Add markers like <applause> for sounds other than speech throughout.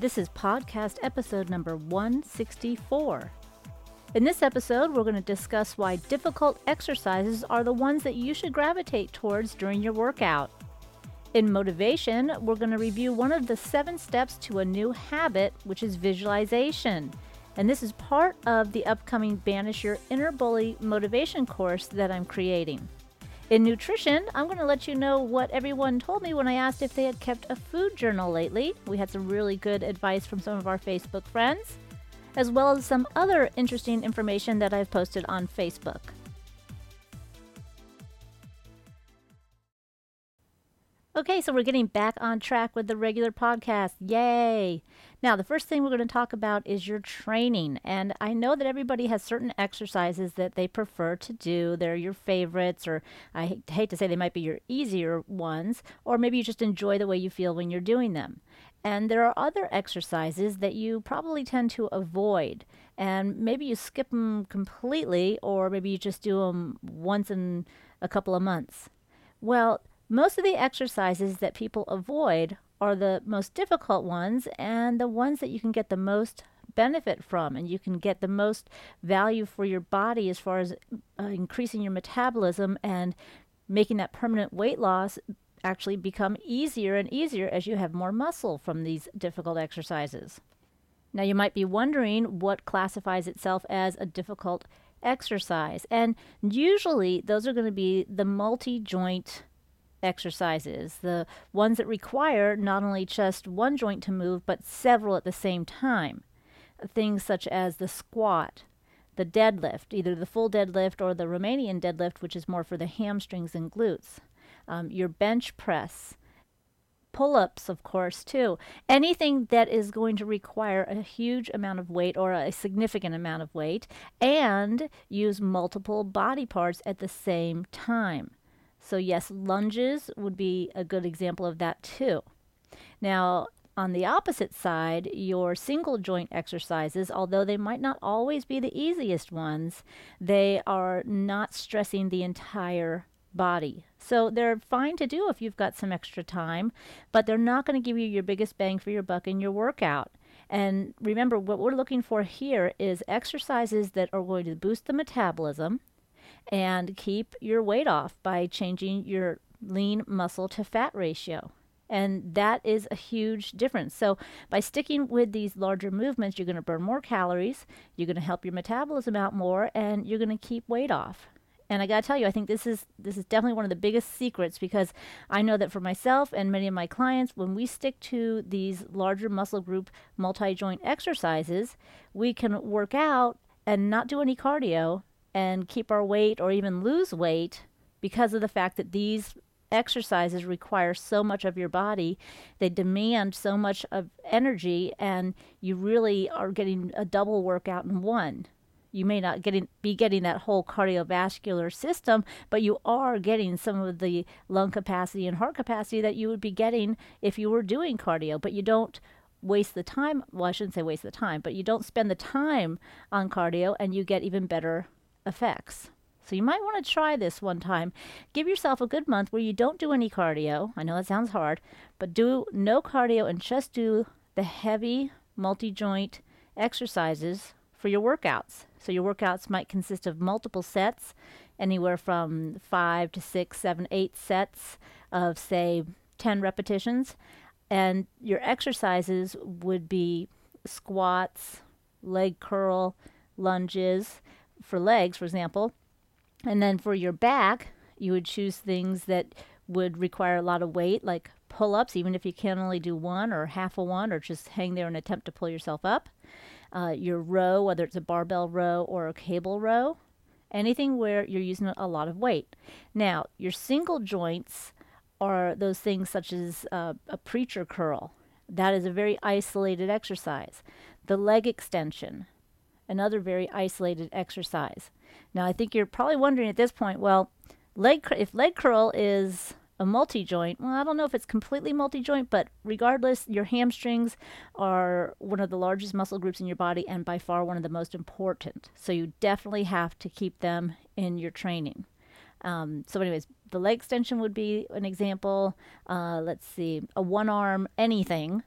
This is podcast episode number 164. In this episode, we're going to discuss why difficult exercises are the ones that you should gravitate towards during your workout. In motivation, we're going to review one of the seven steps to a new habit, which is visualization. And this is part of the upcoming Banish Your Inner Bully motivation course that I'm creating. In nutrition, I'm going to let you know what everyone told me when I asked if they had kept a food journal lately. We had some really good advice from some of our Facebook friends, as well as some other interesting information that I've posted on Facebook. Okay, so we're getting back on track with the regular podcast. Yay! Now, the first thing we're going to talk about is your training. And I know that everybody has certain exercises that they prefer to do. They're your favorites, or I hate to say they might be your easier ones, or maybe you just enjoy the way you feel when you're doing them. And there are other exercises that you probably tend to avoid. And maybe you skip them completely, or maybe you just do them once in a couple of months. Well, most of the exercises that people avoid are the most difficult ones and the ones that you can get the most benefit from and you can get the most value for your body as far as uh, increasing your metabolism and making that permanent weight loss actually become easier and easier as you have more muscle from these difficult exercises. Now, you might be wondering what classifies itself as a difficult exercise, and usually those are going to be the multi joint exercises, the ones that require not only just one joint to move, but several at the same time. Things such as the squat, the deadlift, either the full deadlift or the Romanian deadlift, which is more for the hamstrings and glutes, um, your bench press, pull ups, of course, too. Anything that is going to require a huge amount of weight or a significant amount of weight and use multiple body parts at the same time. So, yes, lunges would be a good example of that too. Now, on the opposite side, your single joint exercises, although they might not always be the easiest ones, they are not stressing the entire body. So they're fine to do if you've got some extra time, but they're not going to give you your biggest bang for your buck in your workout. And remember, what we're looking for here is exercises that are going to boost the metabolism, and keep your weight off by changing your lean muscle to fat ratio. And that is a huge difference. So, by sticking with these larger movements, you're going to burn more calories, you're going to help your metabolism out more, and you're going to keep weight off. And I got to tell you, I think this is this is definitely one of the biggest secrets because I know that for myself and many of my clients, when we stick to these larger muscle group multi-joint exercises, we can work out and not do any cardio and keep our weight or even lose weight because of the fact that these exercises require so much of your body. They demand so much of energy, and you really are getting a double workout in one. You may not getting, be getting that whole cardiovascular system, but you are getting some of the lung capacity and heart capacity that you would be getting if you were doing cardio. But you don't waste the time. Well, I shouldn't say waste the time, but you don't spend the time on cardio and you get even better effects. So you might want to try this one time. Give yourself a good month where you don't do any cardio. I know that sounds hard, but do no cardio and just do the heavy multi joint exercises for your workouts. So your workouts might consist of multiple sets, anywhere from five to six, seven, eight sets of, say, 10 repetitions. And your exercises would be squats, leg curl, lunges for legs, for example. And then for your back, you would choose things that would require a lot of weight, like pull ups, even if you can only do one or half a one, or just hang there and attempt to pull yourself up. Uh, your row, whether it's a barbell row or a cable row, anything where you're using a lot of weight. Now, your single joints are those things such as uh, a preacher curl. That is a very isolated exercise. The leg extension, another very isolated exercise. Now, I think you're probably wondering at this point, well, leg if leg curl is a multi-joint, well, I don't know if it's completely multi-joint, but regardless, your hamstrings are one of the largest muscle groups in your body and by far one of the most important. So you definitely have to keep them in your training. Um, so, anyways, the leg extension would be an example. Uh, let's see, a one arm anything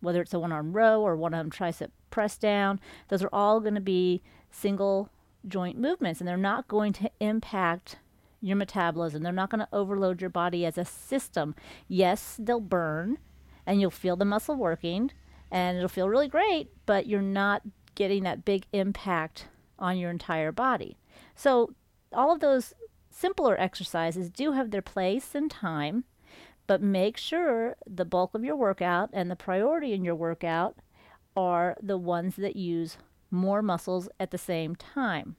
whether it's a one arm row or one arm tricep press down. Those are all going to be single joint movements and they're not going to impact your metabolism. They're not going to overload your body as a system. Yes, they'll burn and you'll feel the muscle working and it'll feel really great, but you're not getting that big impact on your entire body. So, all of those simpler exercises do have their place and time, but make sure the bulk of your workout and the priority in your workout are the ones that use more muscles at the same time.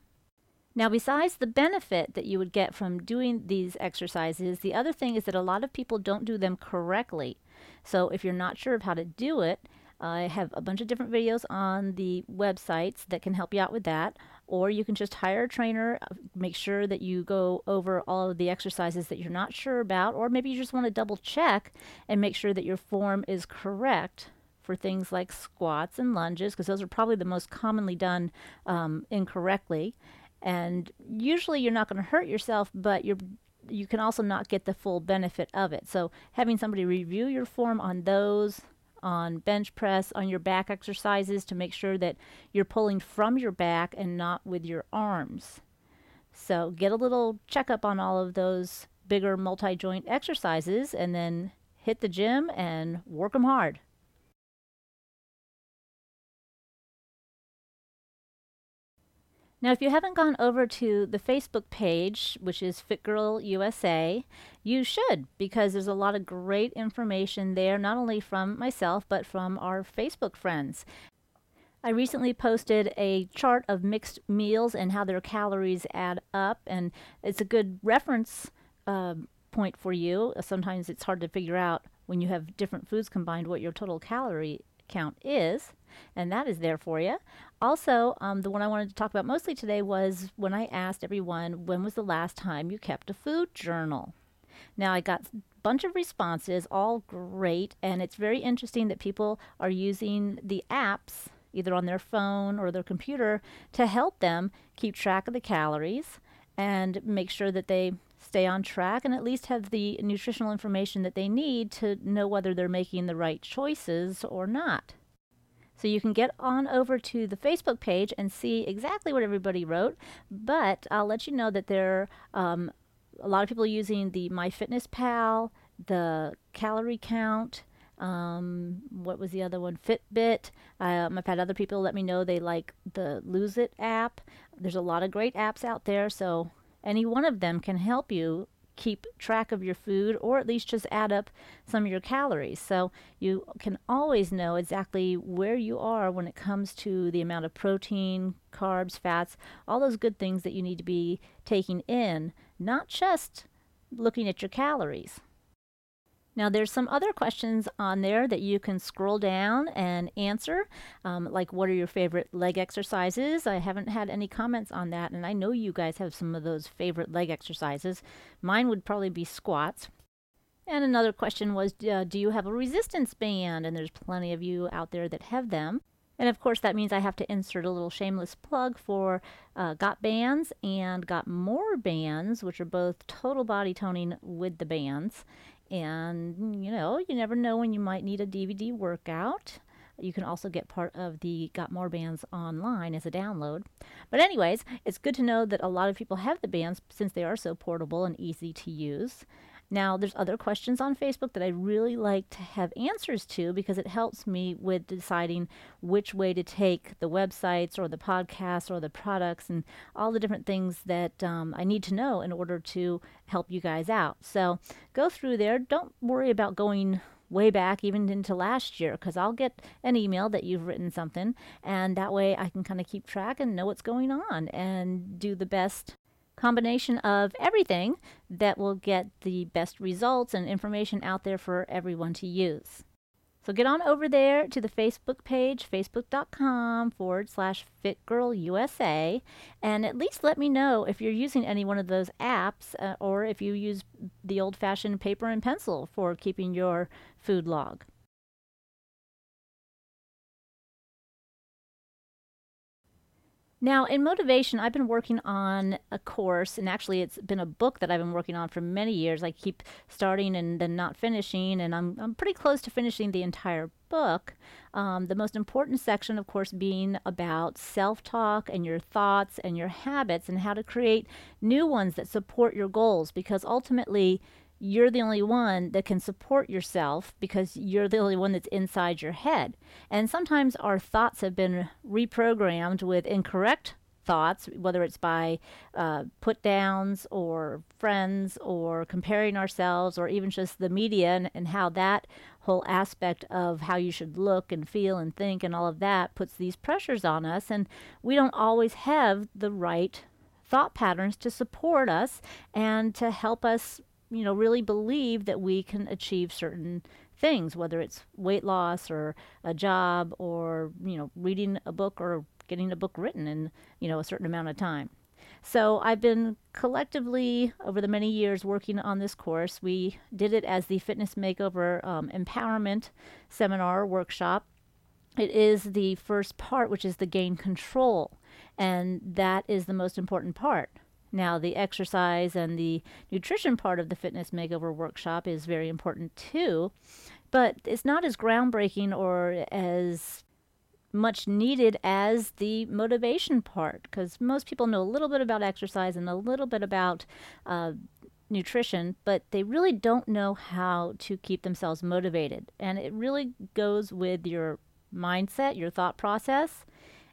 Now, besides the benefit that you would get from doing these exercises, the other thing is that a lot of people don't do them correctly. So, if you're not sure of how to do it, I have a bunch of different videos on the websites that can help you out with that. Or you can just hire a trainer, uh, make sure that you go over all of the exercises that you're not sure about, or maybe you just want to double check and make sure that your form is correct for things like squats and lunges, because those are probably the most commonly done um, incorrectly. And usually you're not going to hurt yourself, but you're you can also not get the full benefit of it. So having somebody review your form on those on bench press, on your back exercises to make sure that you're pulling from your back and not with your arms. So get a little checkup on all of those bigger multi joint exercises and then hit the gym and work them hard. Now, if you haven't gone over to the Facebook page, which is Fit Girl USA, you should because there's a lot of great information there, not only from myself, but from our Facebook friends. I recently posted a chart of mixed meals and how their calories add up, and it's a good reference uh, point for you. Sometimes it's hard to figure out when you have different foods combined what your total calorie count is, and that is there for you. Also, um, the one I wanted to talk about mostly today was when I asked everyone when was the last time you kept a food journal. Now, I got a bunch of responses, all great, and it's very interesting that people are using the apps either on their phone or their computer to help them keep track of the calories and make sure that they stay on track and at least have the nutritional information that they need to know whether they're making the right choices or not. So you can get on over to the Facebook page and see exactly what everybody wrote. But I'll let you know that there are um, a lot of people using the MyFitnessPal, the calorie count. Um, what was the other one? Fitbit. Um, I've had other people let me know they like the Lose It app. There's a lot of great apps out there, so any one of them can help you keep track of your food or at least just add up some of your calories. So you can always know exactly where you are when it comes to the amount of protein, carbs, fats, all those good things that you need to be taking in, not just looking at your calories. Now, there's some other questions on there that you can scroll down and answer, um, like what are your favorite leg exercises? I haven't had any comments on that, and I know you guys have some of those favorite leg exercises. Mine would probably be squats. And another question was, uh, do you have a resistance band? And there's plenty of you out there that have them. And of course, that means I have to insert a little shameless plug for uh, Got Bands and Got More Bands, which are both total body toning with the bands. And, you know, you never know when you might need a DVD workout. You can also get part of the Got More bands online as a download. But, anyways, it's good to know that a lot of people have the bands since they are so portable and easy to use. Now, there's other questions on Facebook that I really like to have answers to because it helps me with deciding which way to take the websites or the podcasts or the products and all the different things that um, I need to know in order to help you guys out. So go through there. Don't worry about going way back, even into last year, because I'll get an email that you've written something, and that way I can kind of keep track and know what's going on and do the best combination of everything that will get the best results and information out there for everyone to use. So get on over there to the Facebook page, facebook.com forward slash fitgirlusa, and at least let me know if you're using any one of those apps uh, or if you use the old fashioned paper and pencil for keeping your food log. Now, in motivation, I've been working on a course, and actually, it's been a book that I've been working on for many years. I keep starting and then not finishing, and I'm, I'm pretty close to finishing the entire book. Um, the most important section, of course, being about self talk and your thoughts and your habits, and how to create new ones that support your goals, because ultimately, you're the only one that can support yourself because you're the only one that's inside your head. And sometimes our thoughts have been reprogrammed with incorrect thoughts, whether it's by uh, put downs or friends or comparing ourselves or even just the media and, and how that whole aspect of how you should look and feel and think and all of that puts these pressures on us. And we don't always have the right thought patterns to support us and to help us you know, really believe that we can achieve certain things, whether it's weight loss or a job or, you know, reading a book or getting a book written in, you know, a certain amount of time. So I've been collectively over the many years working on this course. We did it as the Fitness Makeover um, Empowerment Seminar Workshop. It is the first part, which is the gain control, and that is the most important part. Now, the exercise and the nutrition part of the fitness makeover workshop is very important too, but it's not as groundbreaking or as much needed as the motivation part because most people know a little bit about exercise and a little bit about uh, nutrition, but they really don't know how to keep themselves motivated. And it really goes with your mindset, your thought process,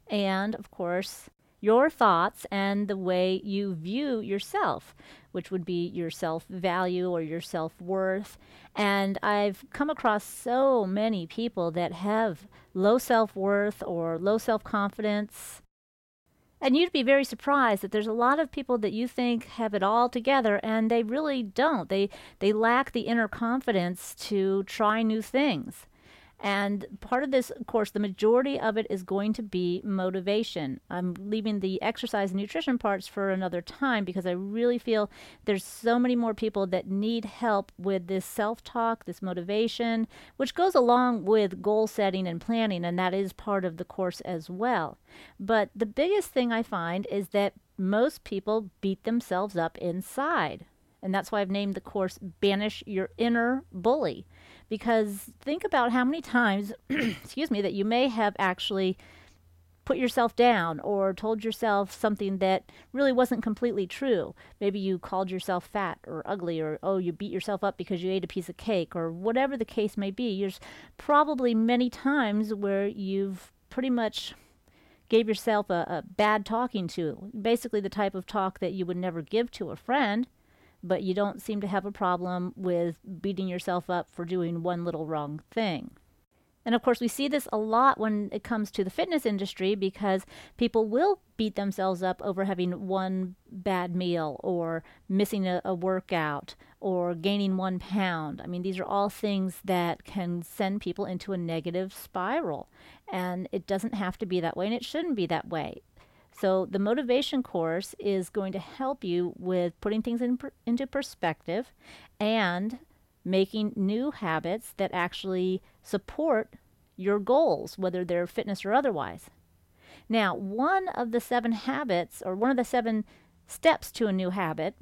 and of course, your thoughts and the way you view yourself, which would be your self value or your self worth. And I've come across so many people that have low self worth or low self confidence. And you'd be very surprised that there's a lot of people that you think have it all together and they really don't. They they lack the inner confidence to try new things. And part of this course, the majority of it is going to be motivation. I'm leaving the exercise and nutrition parts for another time because I really feel there's so many more people that need help with this self talk, this motivation, which goes along with goal setting and planning, and that is part of the course as well. But the biggest thing I find is that most people beat themselves up inside. And that's why I've named the course Banish Your Inner Bully because think about how many times, <clears throat> excuse me, that you may have actually put yourself down or told yourself something that really wasn't completely true. Maybe you called yourself fat or ugly or, oh, you beat yourself up because you ate a piece of cake or whatever the case may be. There's probably many times where you've pretty much gave yourself a, a bad talking to, basically the type of talk that you would never give to a friend but you don't seem to have a problem with beating yourself up for doing one little wrong thing. And of course, we see this a lot when it comes to the fitness industry because people will beat themselves up over having one bad meal or missing a, a, workout or gaining one pound. I mean, these are all things that can send people into a negative spiral. And it doesn't have to be that way, and it shouldn't be that way. So the motivation course is going to help you with putting things in per, into perspective and making new habits that actually support your goals, whether they're fitness or otherwise. Now, one of the seven habits, or one of the seven steps to a new habit,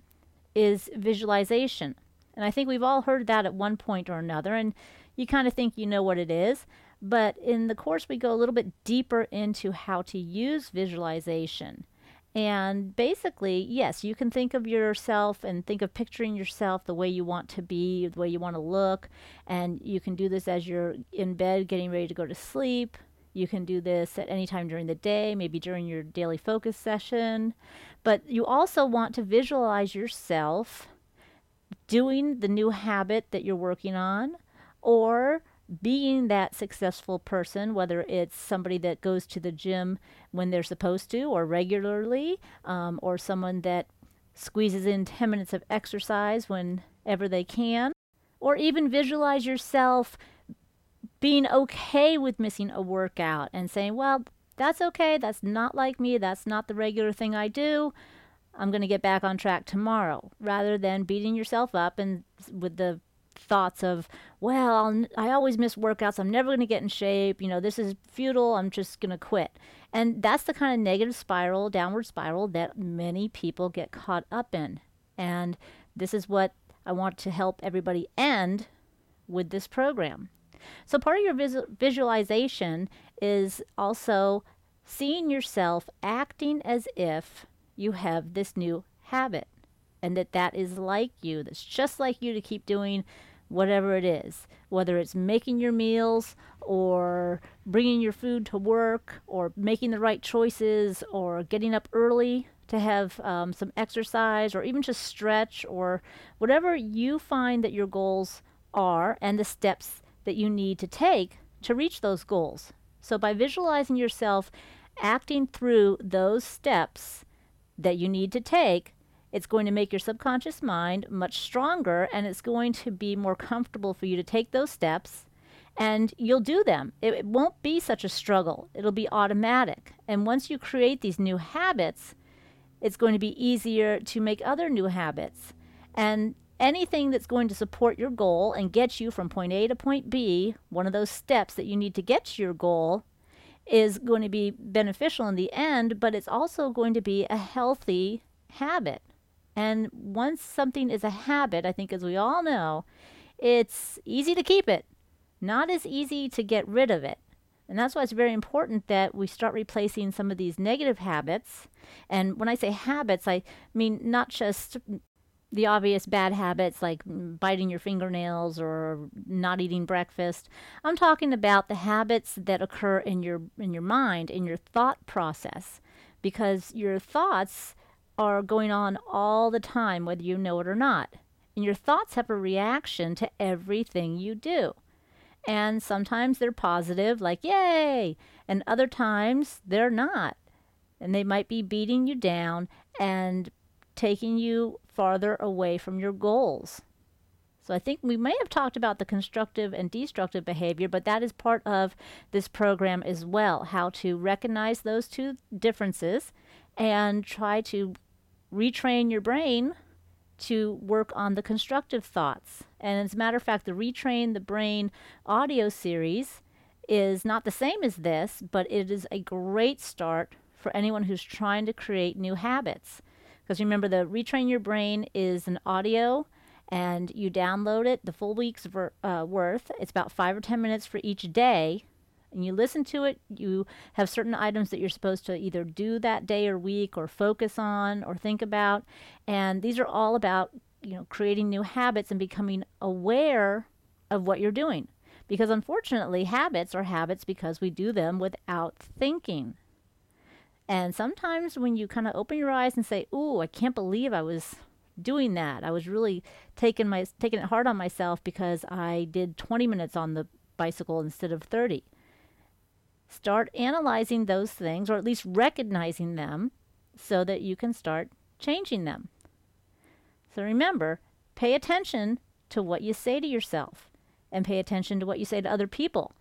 is visualization. And I think we've all heard that at one point or another, and you kind of think you know what it is. But in the course, we go a little bit deeper into how to use visualization. And basically, yes, you can think of yourself and think of picturing yourself the way you want to be, the way you want to look. And you can do this as you're in bed getting ready to go to sleep. You can do this at any time during the day, maybe during your daily focus session. But you also want to visualize yourself doing the new habit that you're working on or being that successful person, whether it's somebody that goes to the gym when they're supposed to or regularly, um, or someone that squeezes in 10 minutes of exercise whenever they can, or even visualize yourself being okay with missing a workout and saying, well, that's okay. That's not like me. That's not the regular thing I do. I'm going to get back on track tomorrow rather than beating yourself up and with the thoughts of, well, I'll, I always miss workouts. I'm never going to get in shape. You know, this is futile. I'm just going to quit. And that's the kind of negative spiral, downward spiral that many people get caught up in. And this is what I want to help everybody end with this program. So, part of your vis- visualization is also seeing yourself acting as if you have this new habit and that that is like you, that's just like you to keep doing whatever it is, whether it's making your meals or bringing your food to work or making the right choices or getting up early to have um, some exercise or even just stretch or whatever you find that your goals are and the steps that you need to take to reach those goals. So, by visualizing yourself acting through those steps that you need to take, it's going to make your subconscious mind much stronger and it's going to be more comfortable for you to take those steps and you'll do them. It, it, won't be such a struggle, it'll be automatic. And once you create these new habits, it's going to be easier to make other new habits. And anything that's going to support your goal and get you from point A to point B, one of those steps that you need to get to your goal, is going to be beneficial in the end, but it's also going to be a healthy habit. And once something is a habit, I think as we all know, it's easy to keep it, not as easy to get rid of it. And that's why it's very important that we start replacing some of these negative habits. And when I say habits, I mean not just the obvious bad habits like biting your fingernails or not eating breakfast. I'm talking about the habits that occur in your in your mind, in your thought process because your thoughts are going on all the time, whether you know it or not. And your thoughts have a reaction to everything you do. And sometimes they're positive, like, yay! And other times they're not. And they might be beating you down and taking you farther away from your goals. So I think we may have talked about the constructive and destructive behavior, but that is part of this program as well how to recognize those two differences and try to retrain your brain to work on the constructive thoughts. And as a matter of fact, the Retrain the Brain audio series is not the same as this, but it is a great start for anyone who's trying to create new habits. Because remember, the Retrain Your Brain is an audio and you download it, the full week's ver- uh, worth. It's about five or 10 minutes for each day and you listen to it, you have certain items that you're supposed to either do that day or week or focus on or think about. And these are all about, you know, creating new habits and becoming aware of what you're doing. Because unfortunately, habits are habits because we do them without thinking. And sometimes when you kind of open your eyes and say, "Ooh, I can't believe I was doing that. I was really taking my taking it hard on myself because I did 20 minutes on the bicycle instead of 30." Start analyzing those things or at least recognizing them so that you can start changing them. So remember, pay attention to what you say to yourself and pay attention to what you say to other people.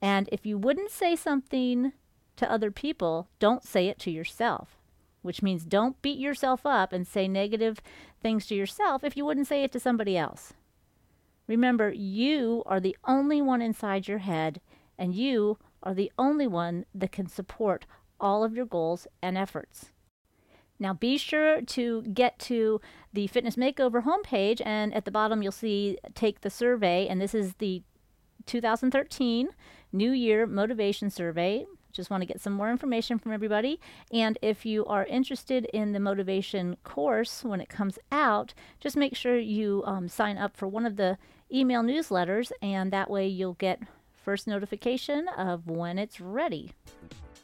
And if you wouldn't say something to other people, don't say it to yourself, which means don't beat yourself up and say negative things to yourself if you wouldn't say it to somebody else. Remember, you are the only one inside your head, and you are the only one that can support all of your goals and efforts. Now be sure to get to the Fitness Makeover homepage and at the bottom you'll see take the survey and this is the 2013 New Year Motivation Survey. Just want to get some more information from everybody. And if you are interested in the motivation course when it comes out, just make sure you um, sign up for one of the email newsletters, and that way you'll get first notification of when it's ready.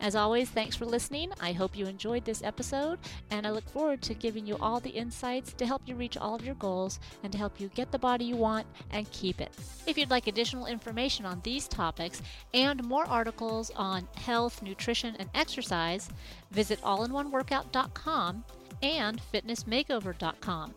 As always, thanks for listening. I hope you enjoyed this episode, and I look forward to giving you all the insights to help you reach all of your goals and to help you get the body you want and keep it. If you'd like additional information on these topics and more articles on health, nutrition, and exercise, visit allinoneworkout.com and fitnessmakeover.com.